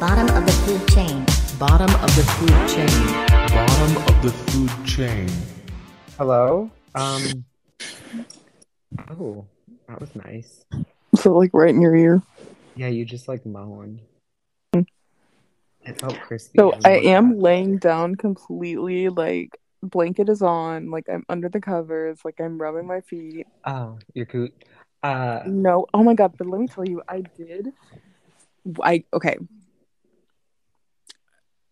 Bottom of the food chain. Bottom of the food chain. Bottom of the food chain. Hello? Um. Oh, that was nice. So like right in your ear. Yeah, you just like moaned. Mm. It felt crispy. So was I am that. laying down completely like blanket is on, like I'm under the covers, like I'm rubbing my feet. Oh, your coot. Uh, No, oh my god, but let me tell you, I did I okay.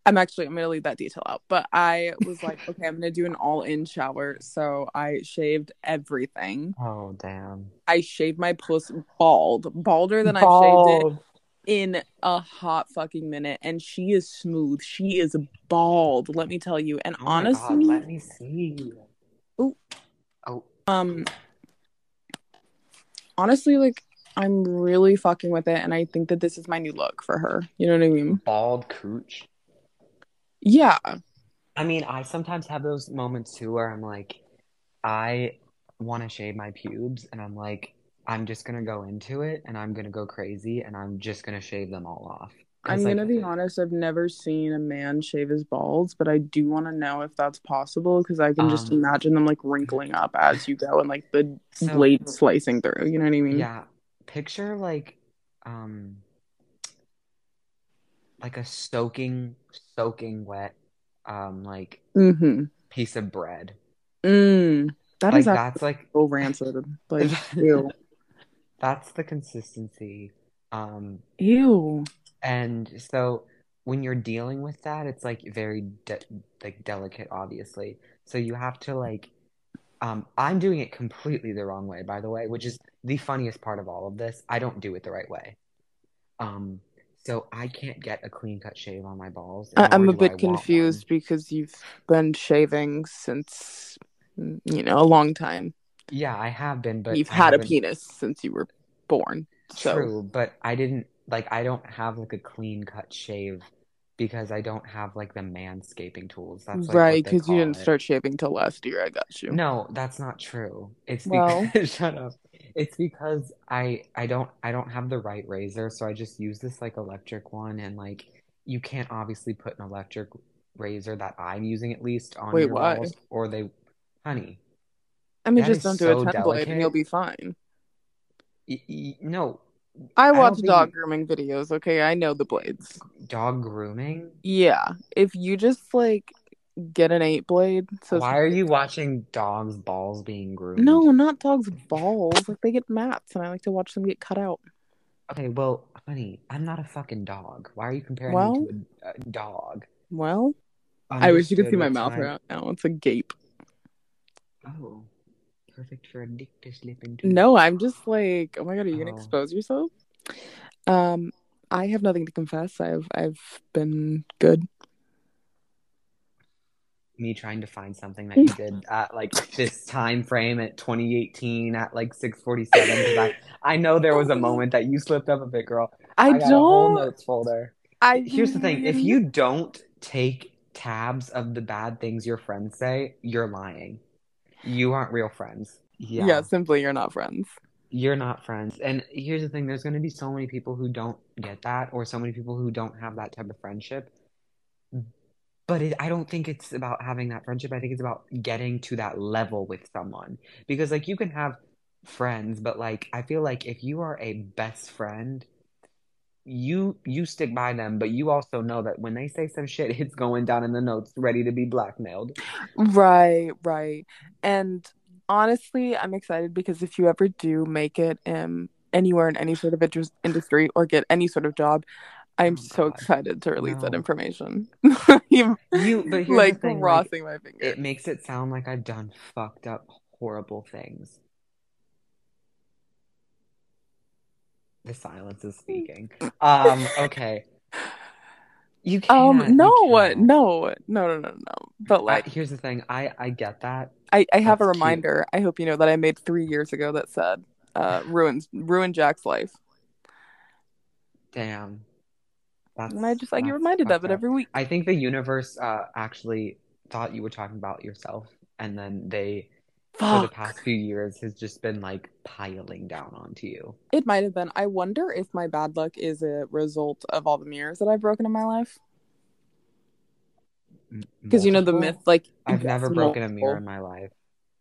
I'm actually I'm gonna leave that detail out, but I was like, okay, I'm gonna do an all-in shower, so I shaved everything. oh, damn. I shaved my puss bald, balder than I shaved it in a hot fucking minute and she is smooth she is bald let me tell you and Oh my God, honestly let me see. Ooh. Oh, um honestly like i'm really fucking with it and i think that this is my new look for her you know what i mean bald cooch. Yeah. I mean, I sometimes have those moments too where I'm like, I want to shave my pubes, and I'm like, I'm just gonna go into it, and I'm gonna go crazy, and I'm just gonna shave them all off. i'm like, gonna be honest i've never seen a man shave his balls but i do want to know if that's possible because i can just Um, imagine them like wrinkling up as you go and like the So- blade slicing through you know what i mean? Yeah, picture like, um, like a soaking, soaking wet, um, like mm-hmm piece of bread. mm. That Like is that's like so rancid like ew that's the consistency. Um, ew And so when you're dealing with that, it's like very de- like delicate, obviously. So you have to like um I'm doing it completely the wrong way, by the way, which is the funniest part of all of this. I don't do it the right way. Um so I can't get a clean cut shave on my balls. I- I'm a I bit confused because you've been shaving since mm, you know a long time. Yeah, I have been, but you've I had a haven't- penis since you were born. So True, but I didn't like I don't have like a clean cut shave because I don't have like the manscaping tools. That's like right, because you didn't it. start shaving till last year. I got you. No, that's not true. It's Well- because shut up. It's because I I don't I don't have the right razor, so I just use this like electric one and like you can't obviously put an electric razor that I'm using at least on Wait, your why? balls or they honey. I mean, just don't do so a template, and you'll be fine. No, I watch think dog grooming videos. Okay, I know the blades. dog grooming? Yeah, if you just like get an eight blade, so Why are you watching dogs' balls being groomed? No, not dogs' balls. Like they get mats, and I like to watch them get cut out. Okay, well, honey, I'm not a fucking dog. Why are you comparing Well- me to a, a dog? Well, I wish you could see my mouth right now. It's a gape. Oh, perfect for a dick to slip into. No, I'm just like, oh my god, are you gonna Oh. expose yourself? Um, I have nothing to confess. I've I've been good. Me trying to find something that you did at like this time frame at 2018 at like 6:47 because I I know there was a moment that you slipped up a bit, girl. I, got a whole don't. notes folder. I Here's the thing: if you don't take tabs of the bad things your friends say, you're lying. You aren't real friends. Yeah, yeah, simply you're not friends. you're not friends. And here's the thing: there's going to be so many people who don't get that, or so many people who don't have that type of friendship. But it, I don't think it's about having that friendship. I think it's about getting to that level with someone. Because like you can have friends, but like I feel like if you are a best friend, you you stick by them, but you also know that when they say some shit, it's going down in the notes, ready to be blackmailed. Right, right. And honestly, I'm excited because if you ever do make it um anywhere in any sort of industry or get any sort of job, I'm Oh, so God. excited to release that information. I'm You, but like thing, like, my fingers. it makes it sound like I've done fucked up, horrible things. The silence is speaking. Um, okay. You can't. Um, no, no, no, no, no, no. But I, like, here's the thing. I I get that. I, I have a That's cute. reminder. I hope you know that I made three years ago that said, uh, ruins ruin Jack's life, Damn. That's and I just I get reminded of it every week. I think the universe uh actually thought you were talking about yourself, and then they for the past few years has just been like piling down onto you. It might have been. I wonder if my bad luck is a result of all the mirrors that I've broken in my life. Because you know the myth, like I've never broken a mirror in my life.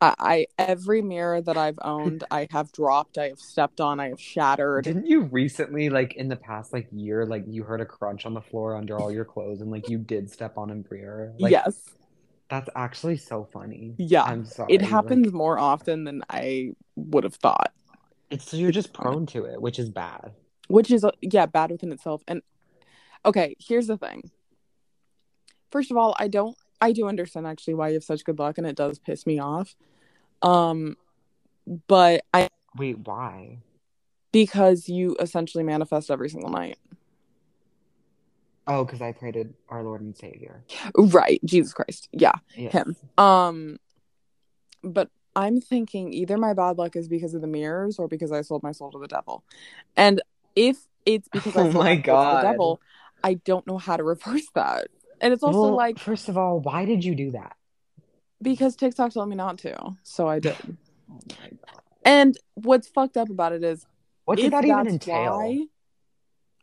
I, I every mirror that I've owned, I have dropped, I have stepped on, I have shattered. Didn't you recently, like in the past like year, like you heard a crunch on the floor under all your clothes and like you did step on a mirror? Like yes, that's actually so funny. yeah, I'm sorry. it like, happens more often than I would have thought. it's so you're just prone to it, which is bad. which is uh, yeah bad within itself and okay here's the thing first of all i don't i do understand actually why you have such good luck and it does piss me off um but i Wait, why? because you essentially manifest every single night Oh, because I prayed to our Lord and Savior. right jesus christ yeah Yes. him um but i'm thinking either my bad luck is because of the mirrors or because i sold my soul to the devil and if it's because i Oh sold my my, soul to God. the devil i don't know how to reverse that and it's also Well, like first of all, why did you do that? because TikTok told me not to, so I did. Oh. And what's fucked up about it is, What did that even entail? why,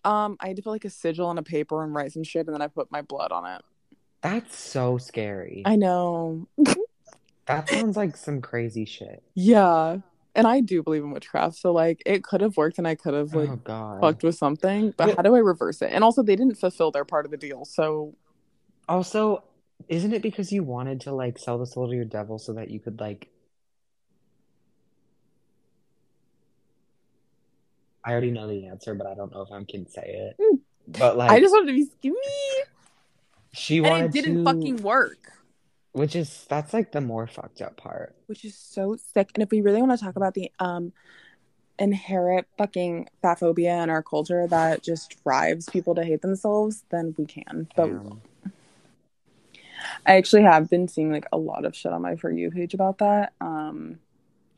um, I had to put like a sigil on a paper and write some shit, and then I put my blood on it. That's so scary. I know, That sounds like some crazy shit. yeah, and I do believe in witchcraft, so like it could have worked, and I could have like oh fucked with something, but Yeah. how do I reverse it? And also, they didn't fulfill their part of the deal, so Also, isn't it because you wanted to like sell the soul to your devil so that you could like I already know the answer, but I don't know if I can say it. Mm. But like I just wanted to be skinny, she and wanted it didn't to fucking work. which is that's like the more fucked up part. which is so sick. And if we really want to talk about the um inherent fucking fat phobia in our culture that just drives people to hate themselves, then we can. But Damn. I actually have been seeing like a lot of shit on my for you page about that. Um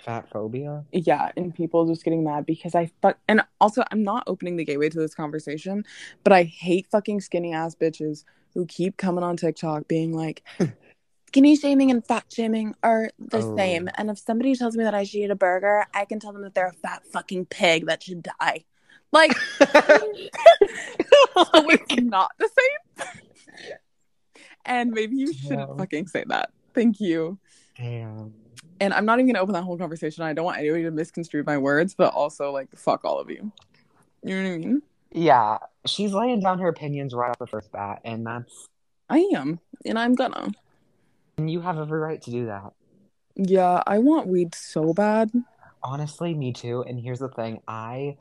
Fat phobia? yeah, and people just getting mad because I fuck and also I'm not opening the gateway to this conversation, but I hate fucking skinny ass bitches who keep coming on TikTok being like skinny shaming and fat shaming are the Oh. same. And if somebody tells me that I should eat a burger, I can tell them that they're a fat fucking pig that should die. Like so it's not the same. And maybe you shouldn't fucking say that. Thank you. Damn. And I'm not even gonna open that whole conversation. I don't want anybody to misconstrue my words, but also like fuck all of you. You know what I mean? Yeah, she's laying down her opinions right off the first bat, and that's I am, and I'm gonna. and you have every right to do that. Yeah, I want weed so bad. Honestly, me too. And here's the thing, I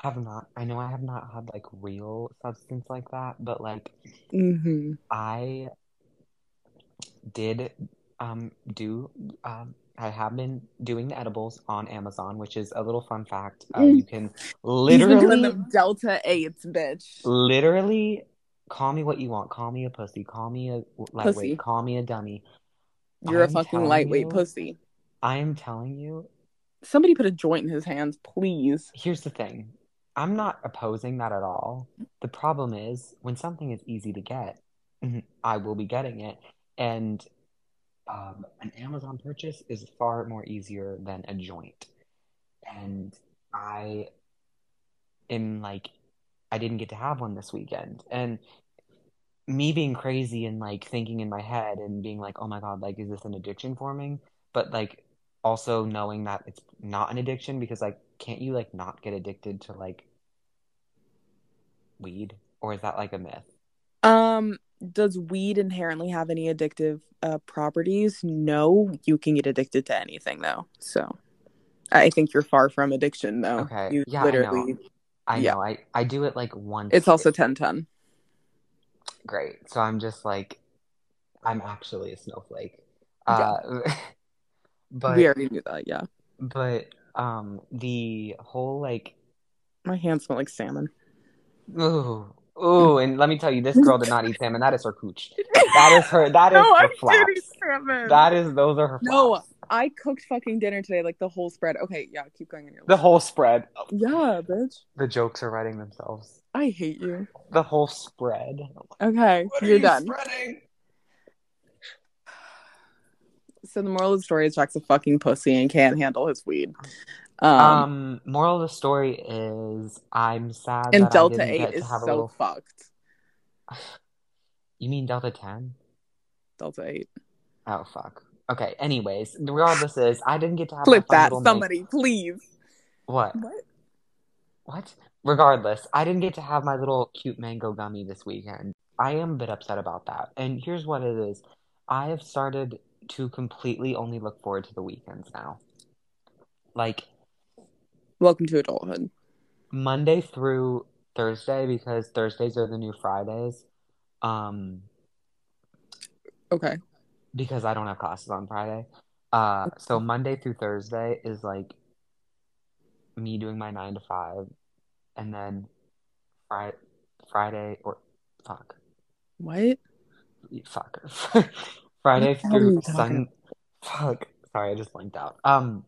have not I know I have not had like real substance like that, but like hmm I did um do um I have been doing the edibles on Amazon, which is a little fun fact. Uh, Mm. you can been doing literally Delta eights, bitch. literally call me what you want. Call me a pussy. Call me a lightweight. Pussy. Call me a dummy. You're a I'm fucking lightweight you- pussy. I am telling you, Somebody put a joint in his hands, please. here's the thing. I'm not opposing that at all. The problem is when something is easy to get, I will be getting it. And um, an Amazon purchase is far more easier than a joint. And I am like, I didn't get to have one this weekend. And me being crazy and like thinking in my head and being like, oh my God, like, is this an addiction forming? But like, also knowing that it's not an addiction because like can't you like not get addicted to like weed or is that like a myth Um, does weed inherently have any addictive uh, properties? No, you can get addicted to anything though. So, I think you're far from addiction though. Okay. you Yeah, I literally. know. i Yeah. know i i do it like once It's also ten ten. great so i'm just like i'm actually a snowflake Yeah. uh but we already knew that. Yeah, but um the whole like my hands smell like salmon. ooh ooh and let me tell you this girl did not eat salmon that is her cooch that is her that is no, her I did flaps eat salmon. that is those are her No, flaps. I cooked fucking dinner today, like the whole spread. Okay, yeah, keep going on your the list. whole spread Yeah, bitch. the jokes are writing themselves I hate you. the whole spread Okay, What are you're you done. spreading? So the moral of the story is Jack's a fucking pussy and can't handle his weed. Um, Um, moral of the story is I'm sad and that I Delta didn't Eight get to is so little. fucked. You mean Delta Ten? Delta Eight. Oh fuck. Okay. Anyways, regardless is I didn't get to have Flip my that, somebody, please. What? What? What? Regardless, I didn't get to have my little cute mango gummy this weekend. I am a bit upset about that. And here's what it is. I have started to completely only look forward to the weekends now. Like Welcome to adulthood. Monday through Thursday because Thursdays are the new Fridays. Um Okay. because I don't have classes on Friday. Uh, so Monday through Thursday is like me doing my nine to five, and then Friday, Friday or fuck, What? fuck, Friday What the hell are through you talking Sun. Fuck, sorry, I just blinked out. Um,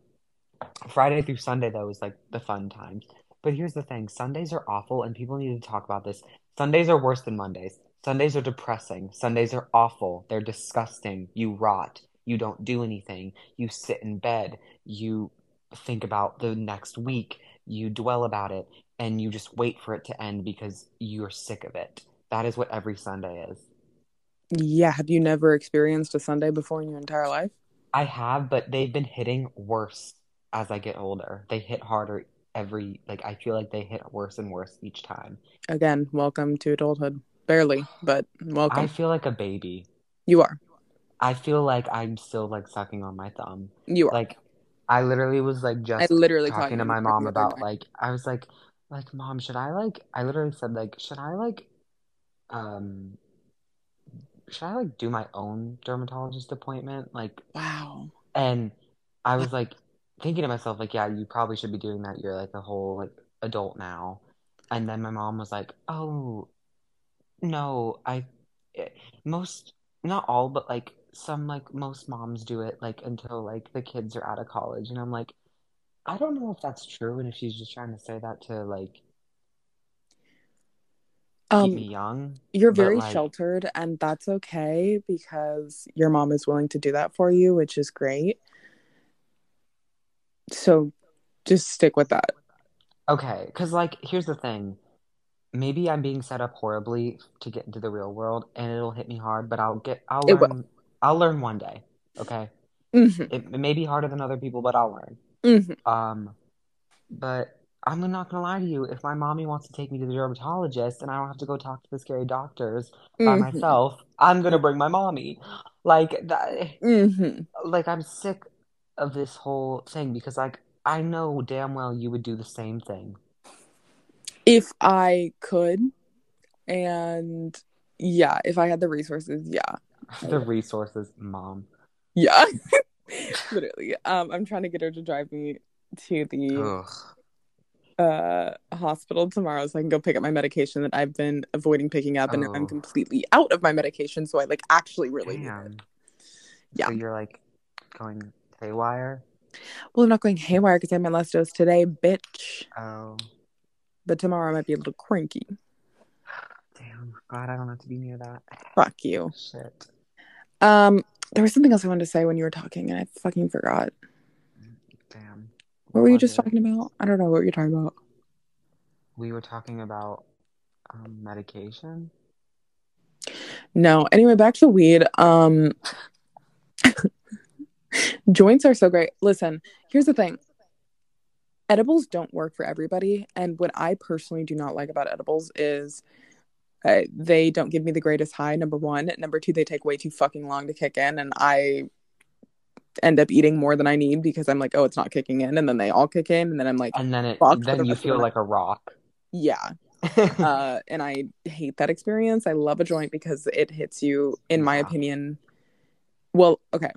Friday through Sunday though is like the fun times. But here's the thing: Sundays are awful, and people need to talk about this. Sundays are worse than Mondays. Sundays are depressing. Sundays are awful. They're disgusting. You rot. You don't do anything. You sit in bed. You think about the next week. You dwell about it, and you just wait for it to end because you're sick of it. That is what every Sunday is. Yeah. Have you never experienced a Sunday before in your entire life? I have, but they've been hitting worse as I get older. They hit harder every, like, I feel like they hit worse and worse each time. Again, welcome to adulthood. Barely, but welcome. I feel like a baby. You are. I feel like I'm still like sucking on my thumb. You are. Like, I literally was like just I literally talking to my mom about like, I was like, like, mom, should I like, I literally said like, should I like, um, should I like do my own dermatologist appointment? Like, Wow. And I was like thinking to myself, like, yeah, you probably should be doing that. You're like a whole like adult now. And then my mom was like, oh, no, I eh, most not all, but like some like most moms do it like until like the kids are out of college. And I'm like, I don't know if that's true and if she's just trying to say that to like keep me Um, young. you're very like sheltered, and that's okay because your mom is willing to do that for you, which is great. So just stick with that. Okay, because like here's the thing. Maybe I'm being set up horribly to get into the real world and it'll hit me hard, but I'll get I'll It will. learn I'll learn one day. Okay? hmm It, it may be harder than other people, but I'll learn. hmm Um, but I'm not gonna lie to you, if my mommy wants to take me to the dermatologist and I don't have to go talk to the scary doctors by hmm myself, I'm gonna bring my mommy. Like that hmm like I'm sick of this whole thing because like I know damn well you would do the same thing. If I could, and yeah, if I had the resources, yeah, The resources, mom. Yeah, literally. Um, I'm trying to get her to drive me to the Ugh. uh hospital tomorrow so I can go pick up my medication that I've been avoiding picking up and I'm Oh, completely out of my medication so I like actually really need it. Yeah. So you're like going haywire? Well, I'm not going haywire because I had my last dose today, bitch. Oh, But tomorrow I might be a little cranky. damn. God, I don't have to be near that. Fuck you. Shit. Um, there was something else I wanted to say when you were talking and I fucking forgot. Damn. What What were you just it? talking about? I don't know what you're talking about. We were talking about um, medication. No. Anyway, back to weed. Um, joints are so great. Listen, here's the thing. Edibles don't work for everybody, and what I personally do not like about edibles is uh, they don't give me the greatest high. Number one, number two, they take way too fucking long to kick in, and I end up eating more than I need because I'm like, oh, it's not kicking in, and then they all kick in, and then I'm like, And then it for the then you rest of the feel like a rock. Yeah, uh, and I hate that experience. I love a joint because it hits you, in my opinion. Well, okay.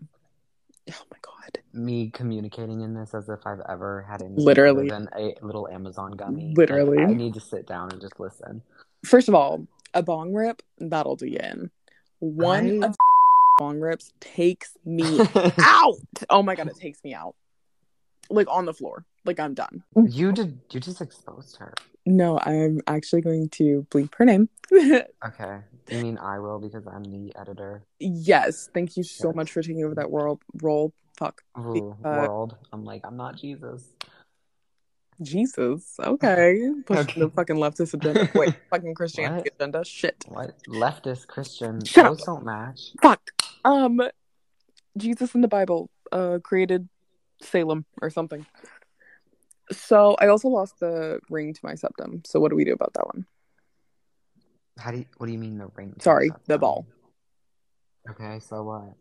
Oh my god, Me communicating in this as if I've ever had any literally, than a little Amazon gummy. Like I need to sit down and just listen. First of all, a bong rip that'll do you in. One I of bong rips takes me out. Oh my god, it takes me out. Like on the floor. Like I'm done. You did. You just exposed her. No, I'm actually going to bleep her name. Okay. You mean I will because I'm the editor. yes, thank you so Yes. much for taking over that world role. Fuck. Ooh, Uh, world. I'm like, I'm not Jesus. Jesus. Okay. Pushing Okay. the fucking leftist agenda. Wait, fucking Christianity agenda. Shit. What? Leftist Christian. Shut up. Don't match. Fuck. Um Jesus in the Bible uh created Salem or something. So I also lost the ring to my septum. So what do we do about that one? How do you, what do you mean the ring? Sorry, the ball. Okay, so what?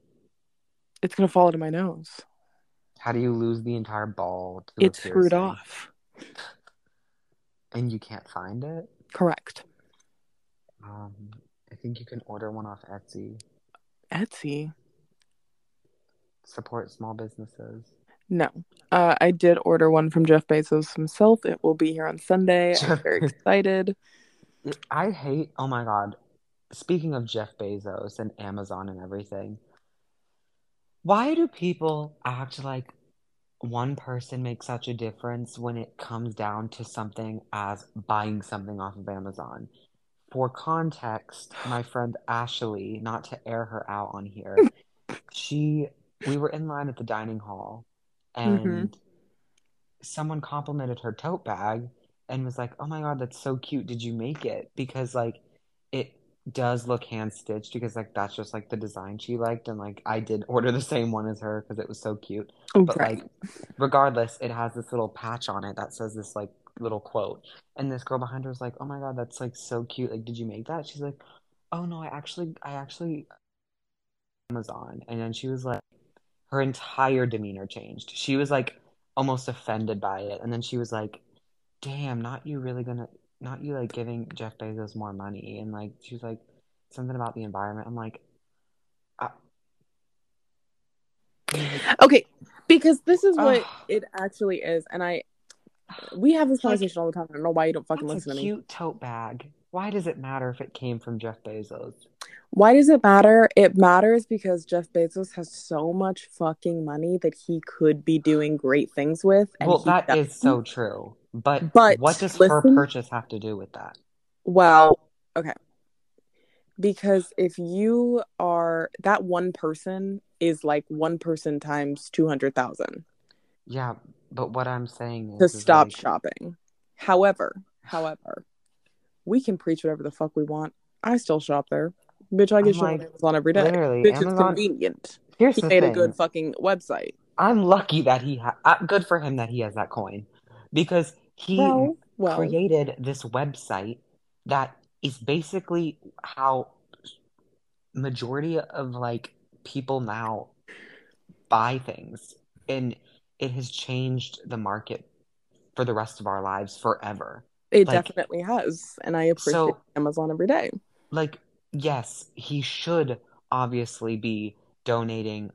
It's gonna fall out of my nose. How do you lose the entire ball? It's screwed off. And you can't find it? Correct. Um, I think you can order one off Etsy. Etsy. Support small businesses. No. Uh, I did order one from Jeff Bezos himself. It will be here on Sunday. I'm very excited. I hate, oh my God. Speaking of Jeff Bezos and Amazon and everything, why do people act like one person makes such a difference when it comes down to something as buying something off of Amazon? For context, my friend Ashley, not to air her out on here, she, we were in line at the dining hall Mm-hmm. and someone complimented her tote bag and was like, "Oh my God, that's so cute. Did you make it?" Because like it does look hand stitched because like that's just like the design she liked and like I did order the same one as her because it was so cute. But like regardless, it has this little patch on it that says this like little quote. And this girl behind her was like, "Oh my God, that's like so cute. Like did you make that?" She's like, "Oh no, I actually I actually Amazon." And then she was like her entire demeanor changed. She was like almost offended by it. And then she was like, damn, not you really gonna, not you like giving Jeff Bezos more money. And like, she was like, something about the environment. I'm like, I, Okay, because this is what it actually is, and I we have this Like, conversation all the time. I don't know why you don't fucking listen to me. cute tote bag. Why does it matter if it came from Jeff Bezos? Why does it matter? It matters because Jeff Bezos has so much fucking money that he could be doing great things with. And Well, that doesn't. is so true. But But what does her purchase have to do with that? Well, okay. Because if you are that one person is like one person times 200,000 Yeah, but what I'm saying is, to is stop like, shopping. However, however, we can preach whatever the fuck we want. I still shop there. Bitch, I get shit on Amazon every day. Bitch, it's convenient. Here's He the made thing. a good fucking website. I'm lucky that he ha- uh, good for him that he has that coin because he Well, well, created this website that is basically how majority of like people now buy things and it has changed the market for the rest of our lives forever. It like- definitely has. And I appreciate So- Amazon every day. Like yes, he should obviously be donating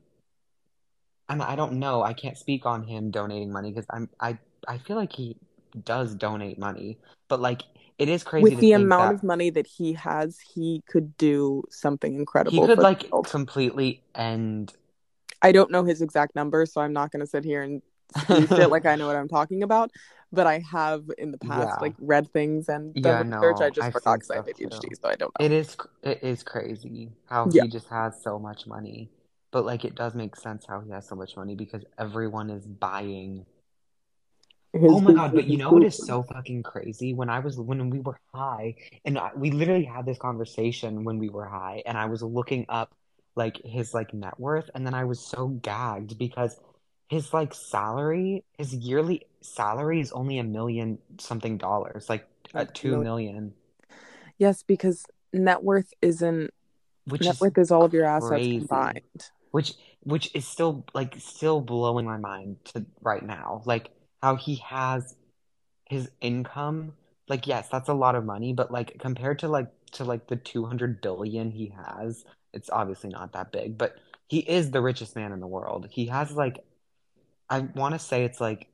and I don't know, I can't speak on him donating money because I'm I I feel like he does donate money, but like it is crazy With the amount that of money that he has, he could do something incredible. he could like completely end I don't know his exact number, so I'm not going to sit here and shit like I know what I'm talking about. But I have in the past Yeah. like read things and Yeah, research. no, I just I've forgot because I have stuff too. So I don't know. It is it is crazy how Yeah. he just has so much money. But like it does make sense how he has so much money because everyone is buying. His Oh my god, but you know what is so fucking crazy? When I was when we were high and I, we literally had this conversation when we were high and I was looking up like his like net worth and then I was so gagged because his like salary, his yearly salary is only a million something dollars, like uh, two million. Yes, because net worth isn't which net is worth is all of your assets crazy. combined. which which is still like still blowing my mind to right now like how he has his income like yes that's a lot of money but like compared to like to like the 200 billion he has it's obviously not that big but he is the richest man in the world he has like i want to say it's like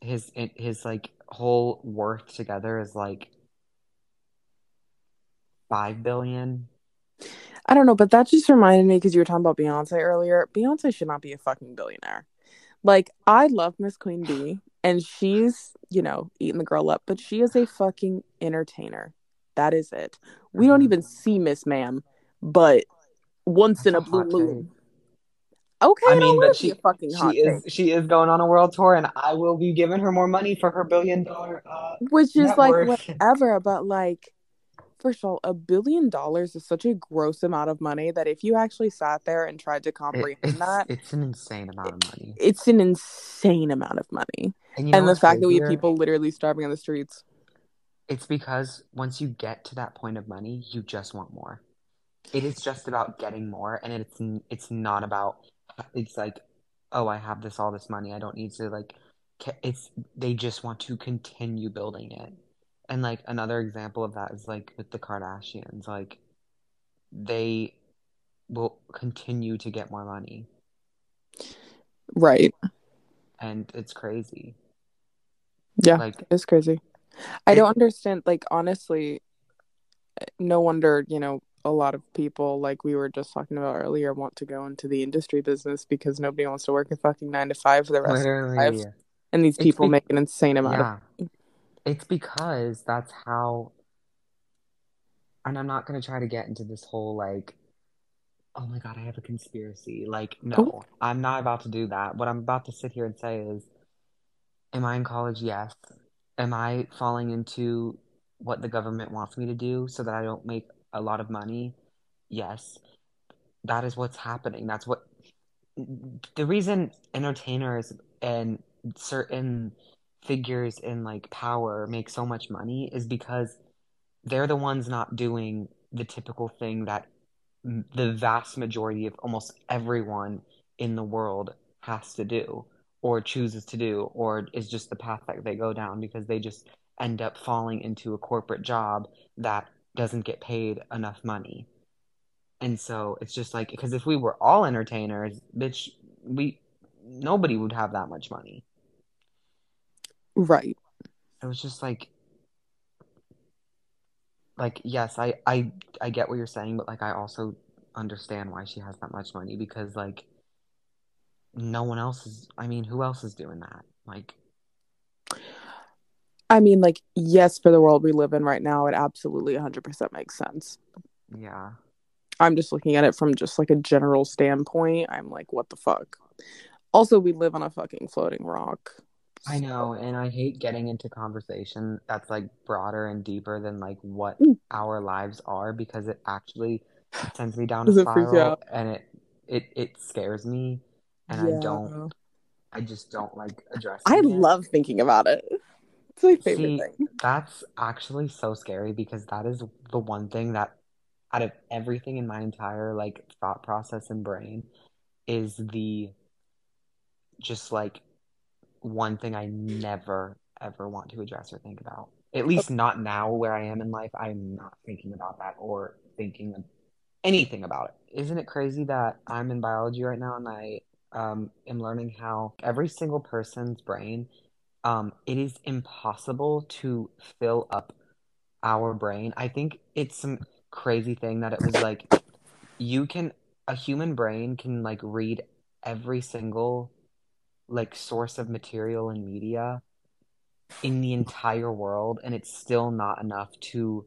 his his like whole worth together is like 5 billion I don't know, but that just reminded me because you were talking about Beyonce earlier. Beyonce should not be a fucking billionaire. Like I love Miss Queen Bee, and she's you know eating the girl up, but she is a fucking entertainer. That is it. We don't Mhm. even see Miss Ma'am, but once in a blue moon. Okay, I mean, but she a fucking hot she is she is going on a world tour, and I will be giving her more money for her billion dollar uh, which is like whatever but like first of all a billion dollars is such a gross amount of money that if you actually sat there and tried to It, comprehend it's that it's an insane amount of money. it's an insane amount of money And you know and the fact that we have people literally starving on the streets It's because once you get to that point of money, you just want more. It is just about getting more, and it's it's not about. It's like, oh, I have this all this money. I don't need to like. It's they just want to continue building it, and like another example of that is like with the Kardashians. Like, they will continue to get more money, right and it's crazy. yeah Like, it's crazy i it, don't understand like honestly no wonder you know a lot of people like we were just talking about earlier want to go into the industry business because nobody wants to work a fucking nine to five for the rest of their lives and these it's people be make an insane amount of yeah. It's because that's how, and I'm not gonna try to get into this whole like, oh my God, I have a conspiracy. Like, oh no, I'm not about to do that. What I'm about to sit here and say is, am I in college? Yes. Am I falling into what the government wants me to do so that I don't make a lot of money? Yes. That is what's happening. That's what the reason entertainers and certain figures in like power make so much money is because they're the ones not doing the typical thing that the vast majority of almost everyone in the world has to do or chooses to do or is just the path that they go down because they just end up falling into a corporate job that doesn't get paid enough money. And so it's just like because if we were all entertainers, bitch, we nobody would have that much money. right It was just like like yes, I I I get what you're saying, but like I also understand why she has that much money because like no one else is I mean, who else is doing that? Like I mean, like, yes, for the world we live in right now, it absolutely 100% makes sense. yeah. I'm just looking at it from just like a general standpoint. I'm like, what the fuck? Also, we live on a fucking floating rock. I know, and I hate getting into conversation that's like broader and deeper than like what Mm. our lives are because it actually sends me down a does it freak you spiral and it it it scares me and I don't I just don't like I addressing it. I love thinking about it. It's my favorite See, thing. that's actually so scary because that is the one thing that out of everything in my entire like thought process and brain is the just like one thing I never ever want to address or think about. At least not now where I am in life. I'm not thinking about that or thinking of anything about it. Isn't it crazy that I'm in biology right now and I um, am learning how every single person's brain, um, it is impossible to fill up our brain. I think it's some crazy thing that it was like you can a human brain can like read every single like source of material and media in the entire world and it's still not enough to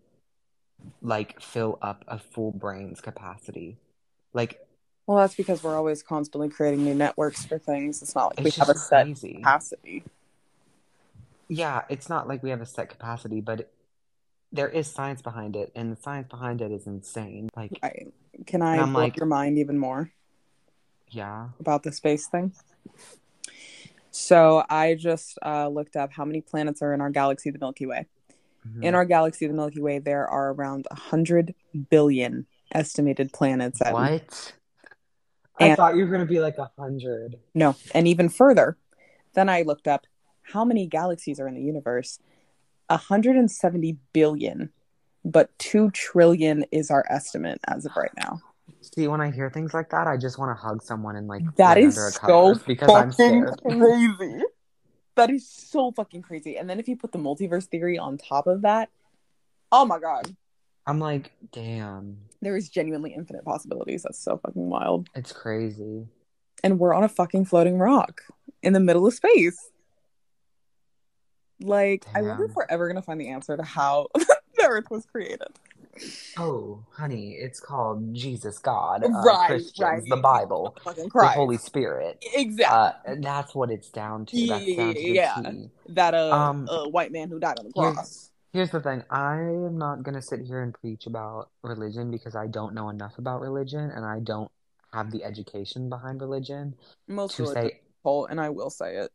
like fill up a full brain's capacity. Like Well, that's because we're always constantly creating new networks for things. It's not like we have a set crazy. capacity. Yeah, it's not like we have a set capacity, but there is science behind it, and the science behind it is insane. Like, Right. Can I blow like, your mind even more yeah, about the space thing? So I just uh, looked up how many planets are in our galaxy, the Milky Way. In mhm. our galaxy, the Milky Way, there are around 100 billion estimated planets. At What? I thought you were gonna be like a hundred. no, and even further. Then I looked up how many galaxies are in the universe. 170 billion, but 2 trillion is our estimate as of right now. See, when I hear things like that, I just want to hug someone and like That is under a so because I'm fucking scared. crazy. That is so fucking crazy. And then if you put the multiverse theory on top of that, oh my god, I'm like, damn, there is genuinely infinite possibilities. That's so fucking wild. it's crazy. And we're on a fucking floating rock. in the middle of space. Like, I wonder if Damn. we're ever gonna find the answer to how the Earth was created. Oh, honey, it's called Jesus God, uh, Right, Christians, right. the Bible, the Holy Spirit. Exactly. Uh, that's what it's down to. That's down to the Yeah. That uh, um, uh white man who died on the here's- cross. Here's the thing. I am not gonna sit here and preach about religion because I don't know enough about religion and I don't have the education behind religion Most to say and I will say it,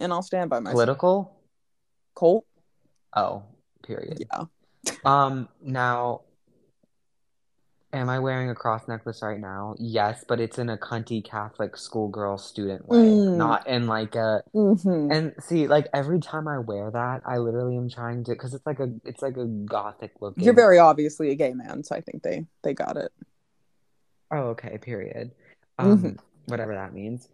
and I'll stand by myself. political. Cult. Oh, period. Yeah. Um, now, am I wearing a cross necklace right now? Yes, but it's in a cunty Catholic schoolgirl student way, Mm. not in like a. Mm-hmm. And see, like every time I wear that, I literally am trying to, because it's like a, it's like a gothic look. You're very obviously a gay man, so I think they they got it. Oh, okay. Period. Um, Mhm. whatever that means.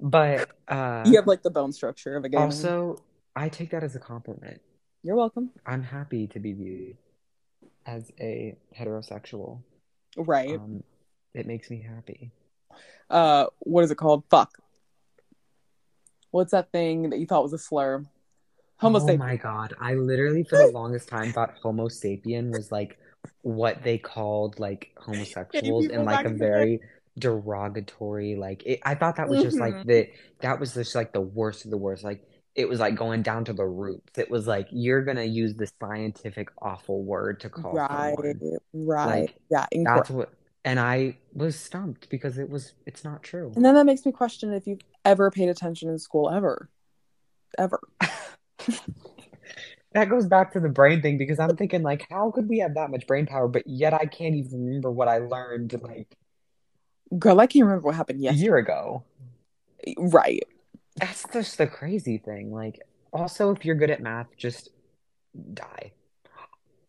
But uh, You have like the bone structure of a gay man. I take that as a compliment. You're welcome. I'm happy to be viewed as a heterosexual. Right. Um, it makes me happy. uh, what is it called? Fuck. What's that thing that you thought was a slur? Homo Oh my God. I literally, for the longest time, thought Homo sapien was like what they called like homosexuals in like a very derogatory, like, it, I thought that was just like Mhm. the, that was just like the worst of the worst. Like, it was like going down to the roots. It was like, you're gonna use the scientific awful word to call Right. someone. Right. Like, yeah. Incorrect. That's what, and I was stumped because it was, it's not true. And then that makes me question if you've ever paid attention in school ever. Ever. That goes back to the brain thing because I'm thinking like, how could we have that much brain power, but yet I can't even remember what I learned like Girl, I can't remember what happened a year ago. Right. That's just the crazy thing. Like, also, if you're good at math, just die.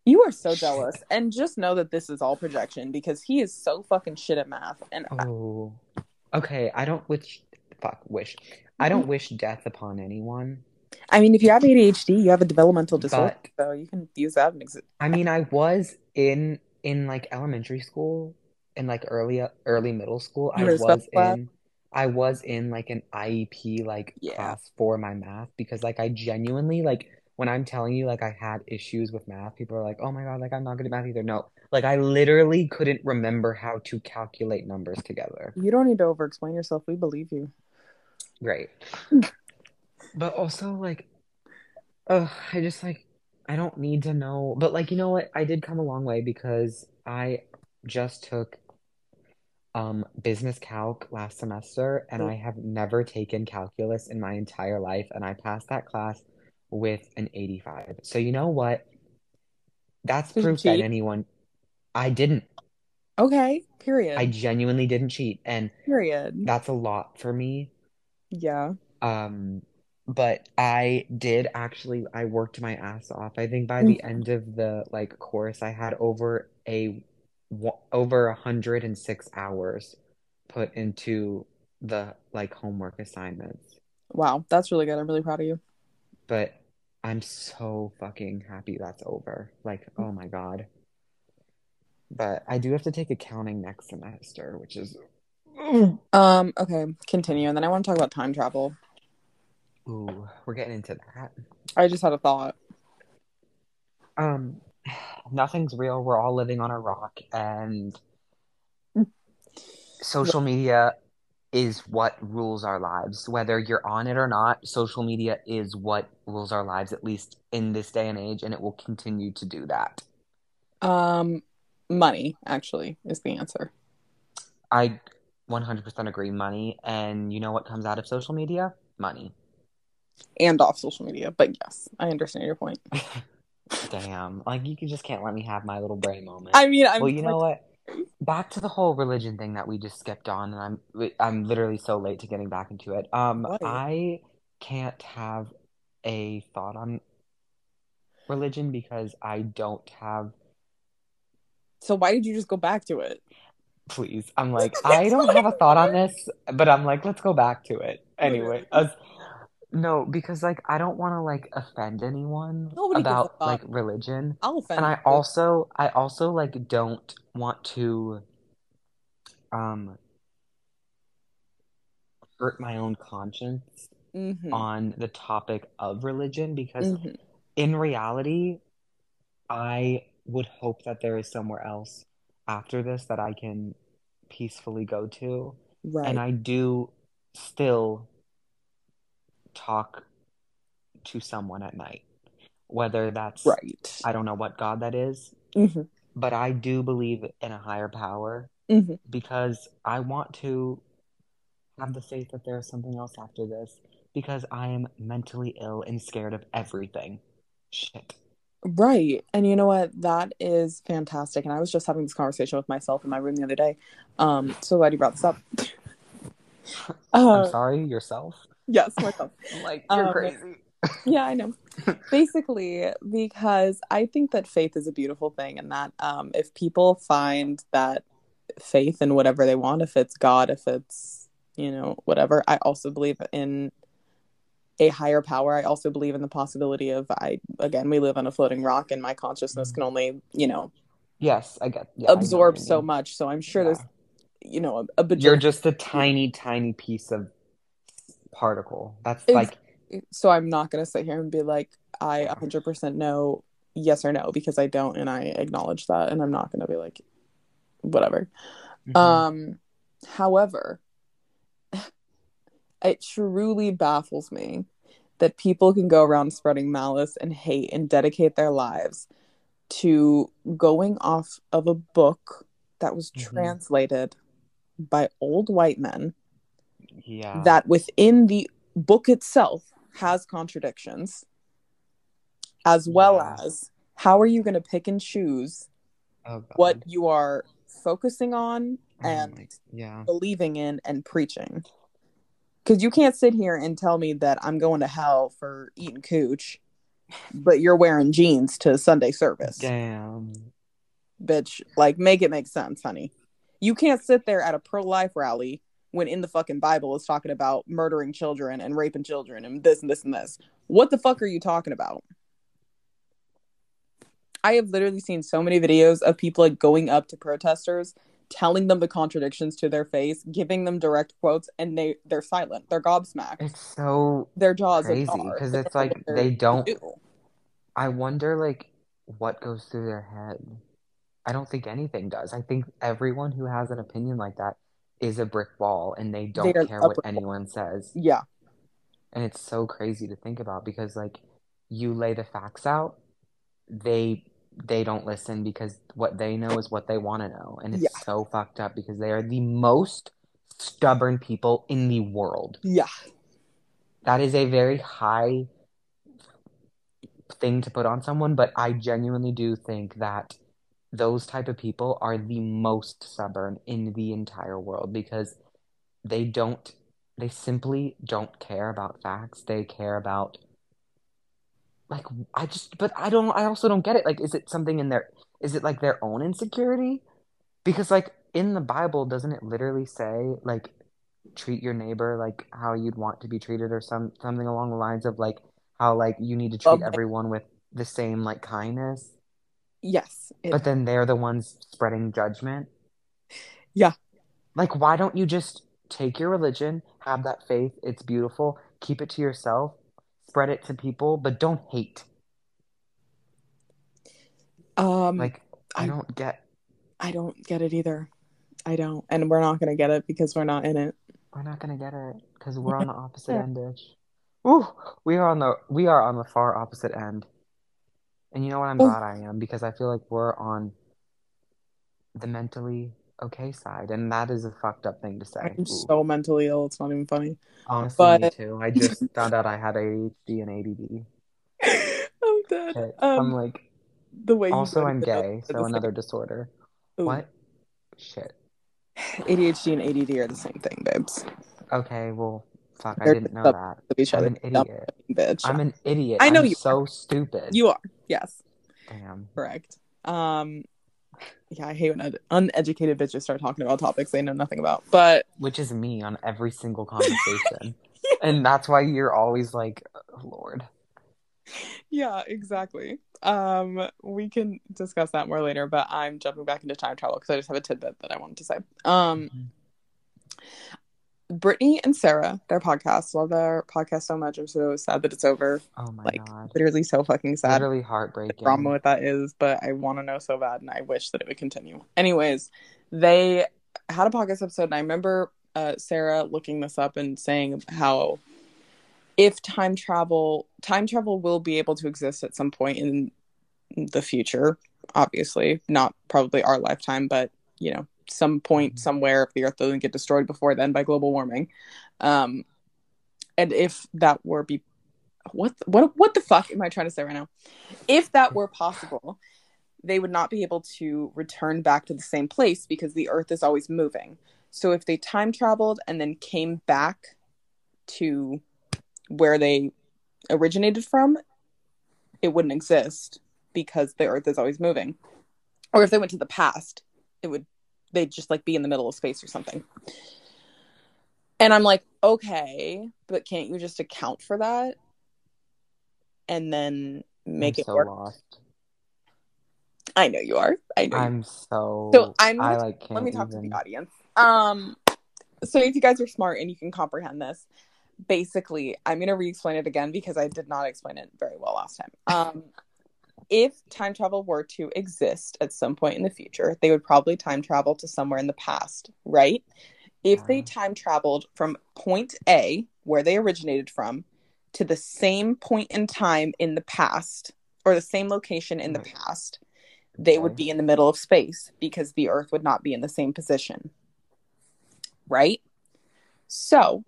You are so jealous. And just know that this is all projection because he is so fucking shit at math. And Oh, okay. I don't wish, fuck, wish. I mm-hmm. don't wish death upon anyone. I mean, if you have ADHD, you have a developmental disorder, But- so you can use that. And exi- I mean, I was in in like elementary school and like early early middle school. I You in was ed? I was in like an IEP like Yeah. class for my math because like I genuinely like when I'm telling you like I had issues with math, people are like, "Oh my God, like I'm not good at math either." No, like I literally couldn't remember how to calculate numbers together. you don't need to over explain yourself. We believe you. Great. But also like ugh, I just like I don't need to know. But like you know what? I did come a long way because I just took um business calc last semester and I have never taken calculus in my entire life and I passed that class with an 85. So you know what? That's proof that anyone I didn't. Okay. Period. I genuinely didn't cheat and Period. that's a lot for me. Yeah. Um, but I did actually, I worked my ass off. I think by the Mhm. end of the like course, I had over a over 106 hours put into the like homework assignments. Wow. That's really good. I'm really proud of you. But I'm so fucking happy that's over. Like, oh my God. But I do have to take accounting next semester, which is Um, okay, continue. And then I want to talk about time travel. ooh, we're getting into that. I just had a thought. Um, nothing's real. We're all living on a rock, and social media is what rules our lives. Whether you're on it or not, social media is what rules our lives, at least in this day and age, and it will continue to do that. Um, money actually is the answer. I 100% agree. Money, and you know what comes out of social media? Money. And off social media. But yes, I understand your point. Damn, like you can- just can't let me have my little brain moment. I mean, I'm Well, you know what? Back to the whole religion thing that we just skipped on, and I'm I'm literally so late to getting back into it. Um? I can't have a thought on religion because I don't have. so why did you just go back to it? Please, I'm like I don't have a thought on this, but I'm like let's go back to it anyway. Us, no, because like I don't want to like offend anyone Nobody about like religion. I'll offend And I you. also I also like don't want to um hurt my own conscience Mhm. on the topic of religion because Mhm. in reality, I would hope that there is somewhere else after this that I can peacefully go to. Right. And I do still talk to someone at night, whether that's, right. I don't know what God that is, hmm but I do believe in a higher power hmm because I want to have the faith that there is something else after this because I am mentally ill and scared of everything. Shit. Right. And you know what? That is fantastic. And I was just having this conversation with myself in my room the other day. Um, so glad you brought this up. I'm uh, sorry, yourself. Yes, myself. I'm like, you're Um, crazy. Yeah, I know. Basically, because I think that faith is a beautiful thing, and that um, if people find that faith in whatever they want, if it's God, if it's, you know, whatever, I also believe in a higher power. I also believe in the possibility of, I, again, we live on a floating rock, and my consciousness can only, you know, Yes, I get. Yeah, I absorb you so much. So I'm sure Yeah. there's, you know, a, a bajillion. You're just a tiny, tiny piece of particle. That's Ex- like, so I'm not going to sit here and be like, I 100% know yes or no because I don't and I acknowledge that and I'm not going to be like whatever. mhm. Um however, it truly baffles me that people can go around spreading malice and hate and dedicate their lives to going off of a book that was Mhm. translated by old white men yeah. that within the book itself has contradictions as well Yeah. as how are you going to pick and choose oh, what you are focusing on Oh and my- yeah. believing in and preaching because you can't sit here and tell me that i'm going to hell for eating cooch but you're wearing jeans to sunday service Damn. bitch like make it make sense honey you can't sit there at a pro-life rally when in the fucking bible it's talking about murdering children and raping children and this and this and this what the fuck are you talking about i have literally seen so many videos of people like going up to protesters telling them the contradictions to their face giving them direct quotes and they they're silent they're gobsmacked It's so their jaws crazy, ajar. 'cause They it's like they're don't- do. I wonder like what goes through their head. I don't think anything does. I think everyone who has an opinion like that is a brick wall and they don't They are care what brick wall. anyone says. yeah And it's so crazy to think about because like you lay the facts out, they they don't listen because what they know is what they want to know. And it's Yeah. so fucked up because they are the most stubborn people in the world. yeah That is a very high thing to put on someone, but I genuinely do think that those type of people are the most stubborn in the entire world because they don't they simply don't care about facts. They care about like I just but I don't I also don't get it. Like is it something in their is it like their own insecurity? Because like in the Bible doesn't it literally say like treat your neighbor like how you'd want to be treated or some something along the lines of like how like you need to treat it. everyone with the same like kindness yes but then they're the ones spreading judgment Yeah. like why don't you just take your religion have that faith it's beautiful keep it to yourself spread it to people but don't hate um like i I- don't get I don't get it either. I don't. And we're not going to get it because we're not in it. we're not gonna get it because we're on the opposite end bitch Ooh, we are on the we are on the far opposite end and you know what i'm Oh. glad i am because i feel like we're on the mentally okay side and that is a fucked up thing to say I'm Ooh. so mentally ill. It's not even funny. Honestly, me too. I just found out I had ADHD and ADD. I'm dead. Um, I'm like, the way also I'm gay, so the another disorder. Ooh, What? Shit. ADHD and ADD are the same thing, babes. Okay, well, fuck, I didn't know that. Of each I'm other, an idiot. bitch. I'm an idiot. I know I'm you so stupid. you are. Yes, Damn. correct. Um, yeah, I hate when ed- uneducated bitches start talking about topics they know nothing about. But Which is me on every single conversation. and that's why you're always like, oh, Lord. yeah, exactly. Um, we can discuss that more later. But I'm jumping back into time travel because I just have a tidbit that I wanted to say. Um. Brittany and Sarah, their podcast, love their podcast so much. I'm so sad that it's over. Oh my Like, god. Literally so fucking sad. Literally the heartbreaking. drama with that is, but I want to know so bad, and I wish that it would continue. Anyways, they had a podcast episode, and I remember uh, Sarah looking this up and saying how if time travel, time travel will be able to exist at some point in the future. Obviously, not probably our lifetime, but you know, some point Mhm. somewhere if the Earth doesn't get destroyed before then by global warming. Um, and if that were be what what what the fuck am I trying to say right now? If that were possible, they would not be able to return back to the same place because the earth is always moving. So if they time traveled and then came back to where they originated from, it wouldn't exist because the earth is always moving. Or if they went to the past, it would they'd just like be in the middle of space or something. And I'm like, okay, but can't you just account for that and then make I'm it so work? lost. I know you are. I know. I'm so. So I'm I like Let me talk to the audience. Um, so if you guys are smart and you can comprehend this, basically, I'm gonna re-explain it again because I did not explain it very well last time. Um, if time travel were to exist at some point in the future, they would probably time travel to somewhere in the past, right? If they time traveled from point A, where they originated from, to the same point in time in the past, or the same location in the past, they would be in the middle of space because the Earth would not be in the same position. Right? So,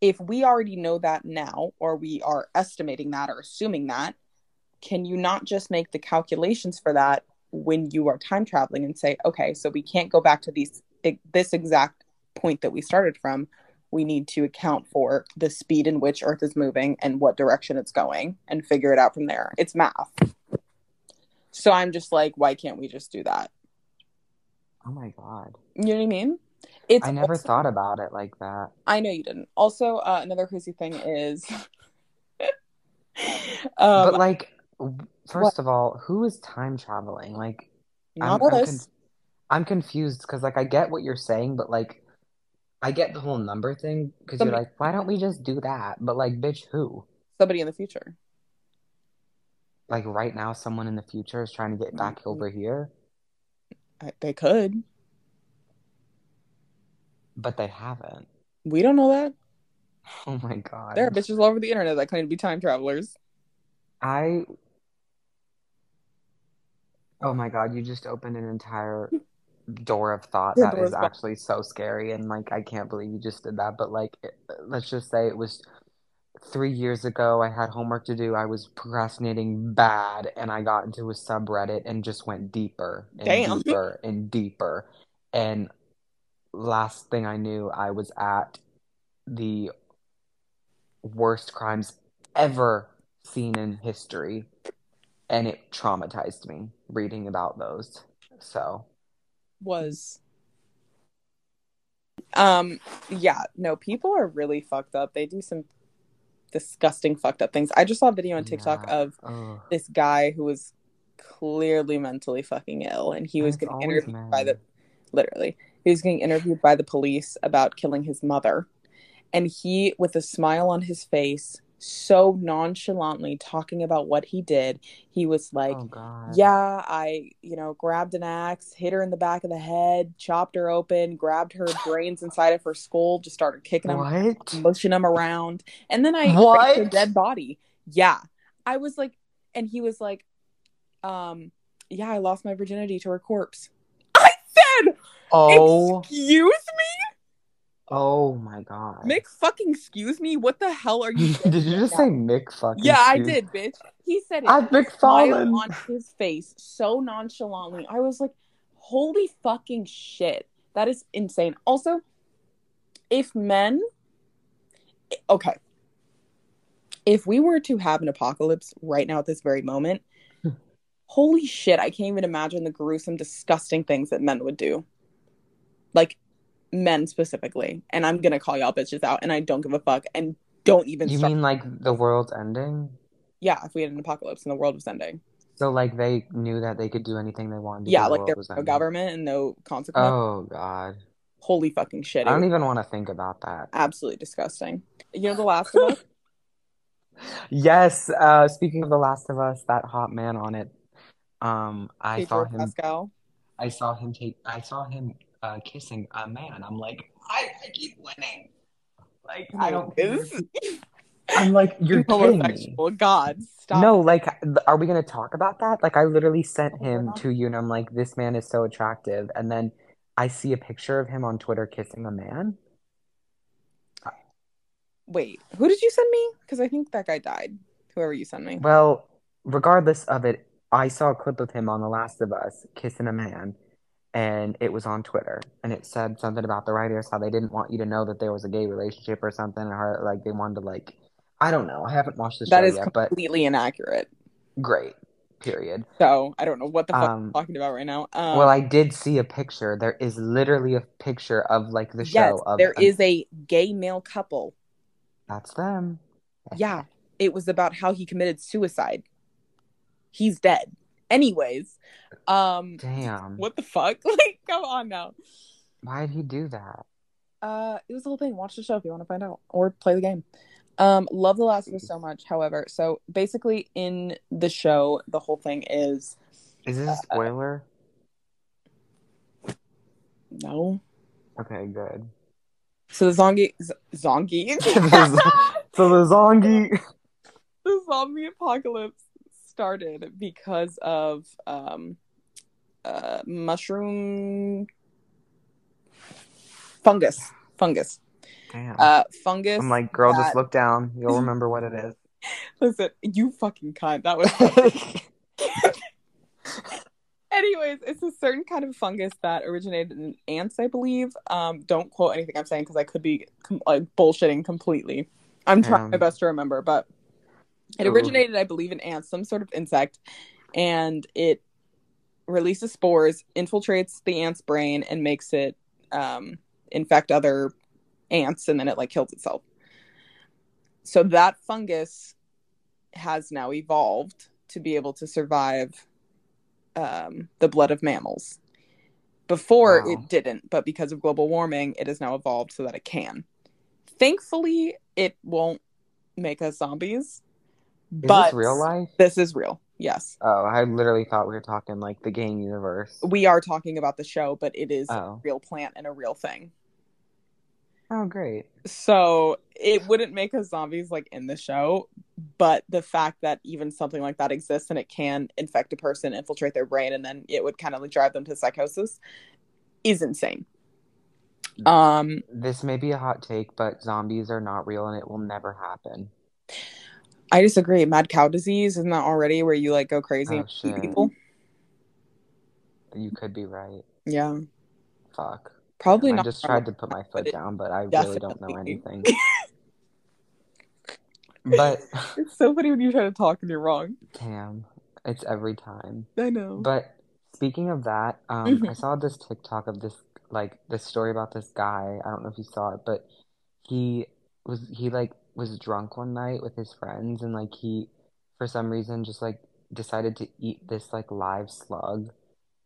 if we already know that now, or we are estimating that or assuming that, can you not just make the calculations for that when you are time traveling and say, okay, so we can't go back to these this exact point that we started from. We need to account for the speed in which Earth is moving and what direction it's going and figure it out from there. It's math. So I'm just like, why can't we just do that? Oh my god. You know what I mean? It's I never also- thought about it like that. I know you didn't. Also, uh, another crazy thing is, um, but like, first of all, who is time traveling? Like, not I'm, I'm, conf- I'm confused because like I get what you're saying, but like, I get the whole number thing because you're like, why don't we just do that? But like, bitch, who? Somebody in the future. Like right now, someone in the future is trying to get back Mm-hmm. over here, I, they could. but they haven't. We don't know that. Oh my god. There are bitches all over the internet that claim to be time travelers. I. Oh my god, you just opened an entire door of thought that is thought. actually so scary, and like, I can't believe you just did that. But like, it- let's just say it was three years ago, I had homework to do, I was procrastinating bad, and I got into a subreddit and just went deeper and Damn. deeper and deeper. And last thing I knew, I was at the worst crimes ever seen in history, and it traumatized me reading about those. So, Was. Um. Yeah. No. People are really fucked up. They do some disgusting fucked up things. I just saw a video on TikTok Yeah. of ugh. this guy who was clearly mentally fucking ill, and he was It's getting interviewed by the literally he was getting interviewed by the police about killing his mother, and he with a smile on his face, so nonchalantly talking about what he did, he was like. oh. Yeah, I, you know, grabbed an axe, hit her in the back of the head, chopped her open, grabbed her brains inside of her skull, just started kicking them, pushing them around, and then I What? her dead body. Yeah, I was like, and he was like, um, yeah, I lost my virginity to her corpse. I said, Oh, excuse oh my god. Mick, fucking excuse me. What the hell are you? Did you just say Mick fucking? Yeah, I did, bitch. He said it. Smile McFarlane. on his face so nonchalantly. I was like, holy fucking shit. That is insane. Also, if men, okay, if we were to have an apocalypse right now at this very moment, holy shit, I can't even imagine the gruesome, disgusting things that men would do. Like, men specifically. And I'm gonna call y'all bitches out, and I don't give a fuck, and don't even You start. mean like the world's ending? yeah, if we had an apocalypse and the world was ending. So like they knew that they could do anything they wanted. yeah, the like there was no ending. government and no consequence. Oh god. Holy fucking shit! I don't even want to think about that. absolutely disgusting. You know, The Last of Us. Yes, uh, speaking of The Last of Us, that hot man on it. Um, I saw him. Pascal. I saw him take. I saw him uh, kissing a man. I'm like, I, I keep winning. Like I don't. Is I'm like, you're kidding me. homosexual? God, stop. No, like, are we gonna talk about that? Like, I literally sent Oh, him to you, and I'm like, this man is so attractive, and then I see a picture of him on Twitter kissing a man. Wait, who did you send me? Because I think that guy died. Whoever you sent me. Well, regardless of it, I saw a clip of him on The Last of Us kissing a man, and it was on Twitter, and it said something about the writers how they didn't want you to know that there was a gay relationship or something, or like they wanted to like, I don't know. I haven't watched the show That is yet, but completely inaccurate. great. Period. So I don't know what the fuck Um, I'm talking about right now. Um, Well, I did see a picture. There is literally a picture of like the yes, show of there is a gay male couple. that's them. Yeah, it was about how he committed suicide. He's dead. Anyways, um, Damn. what the fuck? Like, come on now. Why did he do that? Uh, it was the whole thing. Watch the show if you want to find out, or play the game. Um, love The Last of Us so much. However, so basically in the show, the whole thing is Is this a spoiler? no. Okay, good. So the zombie, z- zombie, so the zombie. the zombie apocalypse started because of um, uh, mushroom fungus, fungus, Damn. uh, fungus. I'm like, girl, just look down. You'll remember what it is. Listen, you fucking cunt. That was Anyways, it's a certain kind of fungus that originated in ants, I believe. Um, don't quote anything I'm saying because I could be com- like bullshitting completely. I'm trying my best to remember, but it Ooh. originated, I believe, in ants, some sort of insect, and it releases spores, infiltrates the ant's brain, and makes it um, infect other ants, and then it like kills itself. So that fungus has now evolved to be able to survive um, the blood of mammals. Before Wow. it didn't, but because of global warming, it has now evolved so that it can. Thankfully, it won't make us zombies. Is but this real life? This is real. Yes. Oh, I literally thought we were talking like the game universe. We are talking about the show, but it is a Oh. real plant and a real thing. Oh, great. So it wouldn't make us zombies like in the show, but the fact that even something like that exists and it can infect a person, infiltrate their brain, and then it would kind of like drive them to psychosis is insane. Um, This may be a hot take, but zombies are not real and it will never happen. I disagree. Mad cow disease isn't that already where you like go crazy Oh, and eat people? You could be right. Yeah, Fuck. probably not. I just tried to put my foot it down, but I really don't know anything. but It's so funny when you try to talk and you're wrong. damn, it's every time. I know. But speaking of that, um, Mhm. I saw this TikTok of this like this story about this guy. I don't know if you saw it, but he was he like was drunk one night with his friends and like he for some reason just like decided to eat this like live slug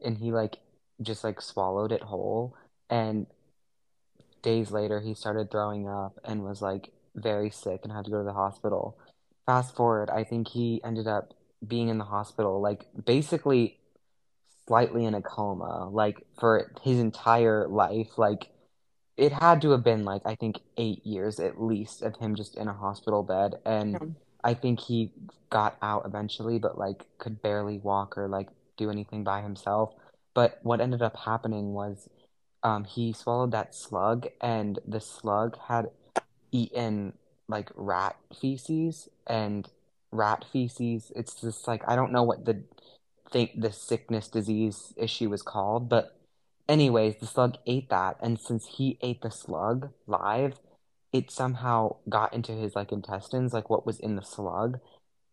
and he like just like swallowed it whole and days later he started throwing up and was like very sick and had to go to the hospital. Fast forward, I think he ended up being in the hospital like basically slightly in a coma like for his entire life like it had to have been like I think 8 years at least of him just in a hospital bed and Yeah. I think he got out eventually but like could barely walk or like do anything by himself but what ended up happening was um he swallowed that slug and the slug had eaten like rat feces and rat feces it's just like I don't know what the think the sickness disease issue was called but anyways the slug ate that and since he ate the slug live it somehow got into his like intestines like what was in the slug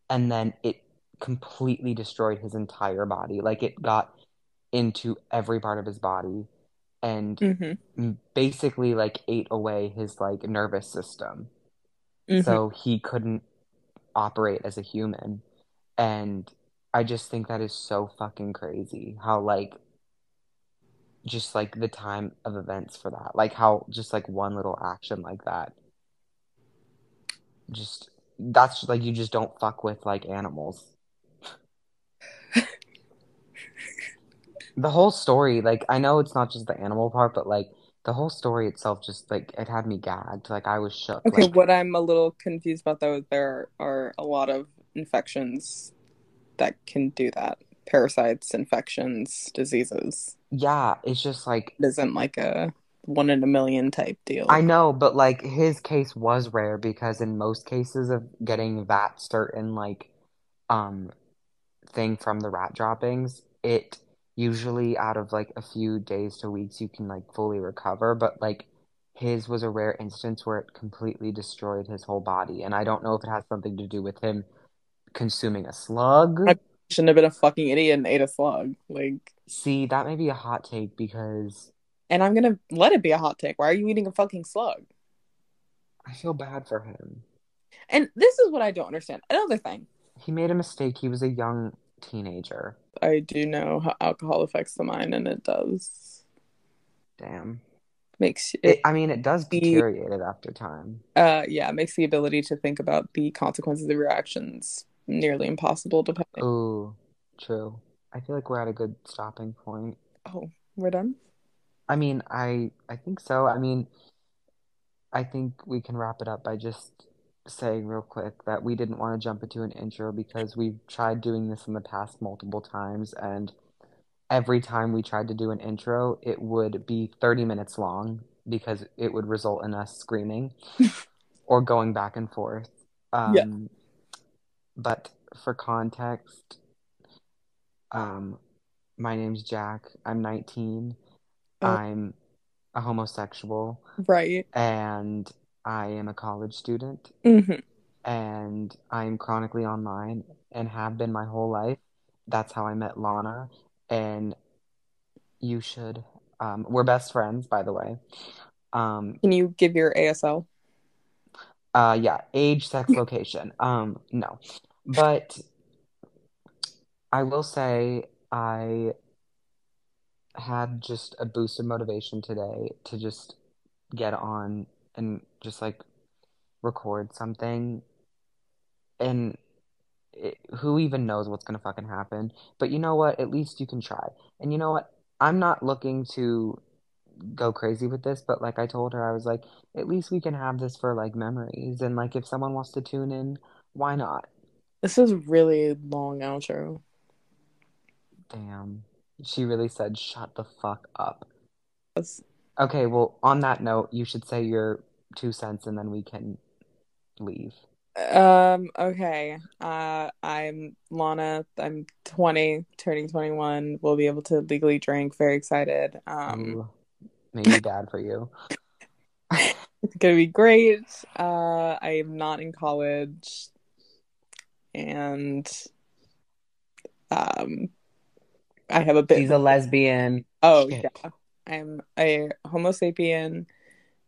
and then it completely destroyed his entire body like it got into every part of his body and Mhm. basically like ate away his like nervous system Mhm. so he couldn't operate as a human and i just think that is so fucking crazy how like just like the time of events for that. Like how just like one little action like that. Just that's just, like you just don't fuck with like animals. the whole story, like I know it's not just the animal part, but like the whole story itself just like it had me gagged. Like I was shook. Okay, Like, what I'm a little confused about though is there are a lot of infections that can do that. Parasites, infections, diseases. yeah, it's just like It isn't like a one in a million type deal. I know, but like his case was rare because in most cases of getting that certain like um thing from the rat droppings, it usually out of like a few days to weeks you can like fully recover, but like his was a rare instance where it completely destroyed his whole body, and I don't know if it has something to do with him consuming a slug. I- Shouldn't have been a fucking idiot and ate a slug. Like, See, that may be a hot take because and I'm gonna let it be a hot take. Why are you eating a fucking slug? I feel bad for him. And this is what I don't understand. Another thing. He made a mistake. He was a young teenager. I do know how alcohol affects the mind, and it does Damn. makes It, it, I mean, it does deteriorate it after time. uh yeah makes the ability to think about the consequences of your actions nearly impossible. Depending. Oh, true. I feel like we're at a good stopping point. Oh, we're done. I mean, I I think so. I mean, I think we can wrap it up by just saying real quick that we didn't want to jump into an intro because we've tried doing this in the past multiple times, and every time we tried to do an intro, it would be 30 minutes long because it would result in us screaming or going back and forth. Um, Yeah. But for context, um, my name's Jack. I'm 19. Oh. I'm a homosexual Right. and I am a college student hmm and I'm chronically online and have been my whole life. That's how I met Lana and you should um we're best friends by the way. Um Can you give your ASL? Uh yeah, age, sex, location. Um no. But I will say I had just a boost of motivation today to just get on and just like record something. And it, who even knows what's gonna fucking happen? But you know what? At least you can try. And you know what? I'm not looking to go crazy with this but like I told her I was like at least we can have this for like memories and like if someone wants to tune in why not This is really long outro. damn she really said shut the fuck up That's- okay well on that note you should say your two cents and then we can leave Um, okay. Uh, I'm Lana. I'm 20, turning 21. We'll be able to legally drink. Very excited. Um, Ooh, maybe bad for you it's gonna be great. Uh, I am not in college, and um, I have a bit. She's a lesbian. oh Shit. yeah, I'm a Homo sapien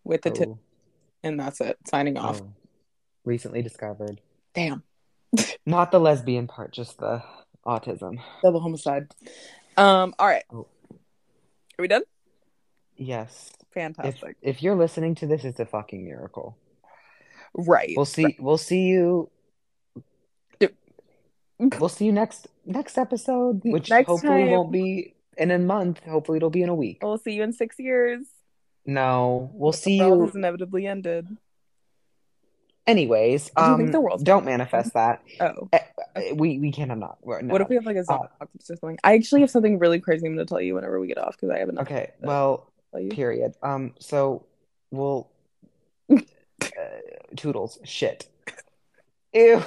with the tip, Oh, and that's it. Signing off. oh. Recently discovered. Damn, Not the lesbian part, just the autism. double homicide. Um, all right. Oh. Are we done? Yes. Fantastic. if you're listening to this, it's a fucking miracle. right. We'll see. We'll see you. We'll see you next next episode, which Next hopefully time. won't be in a month. Hopefully it'll be in a week. We'll see you in six years. No, we'll The see you. has inevitably ended. Anyways, Do you think um, don't manifest that. Oh. Eh, eh, We we cannot not. No. What if we have like a zombie apocalypse or something? I actually have something really crazy I'm going to tell you whenever we get off because I have enough Okay, well, period. Um, so we'll uh, toodles shit. Ew.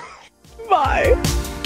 Bye.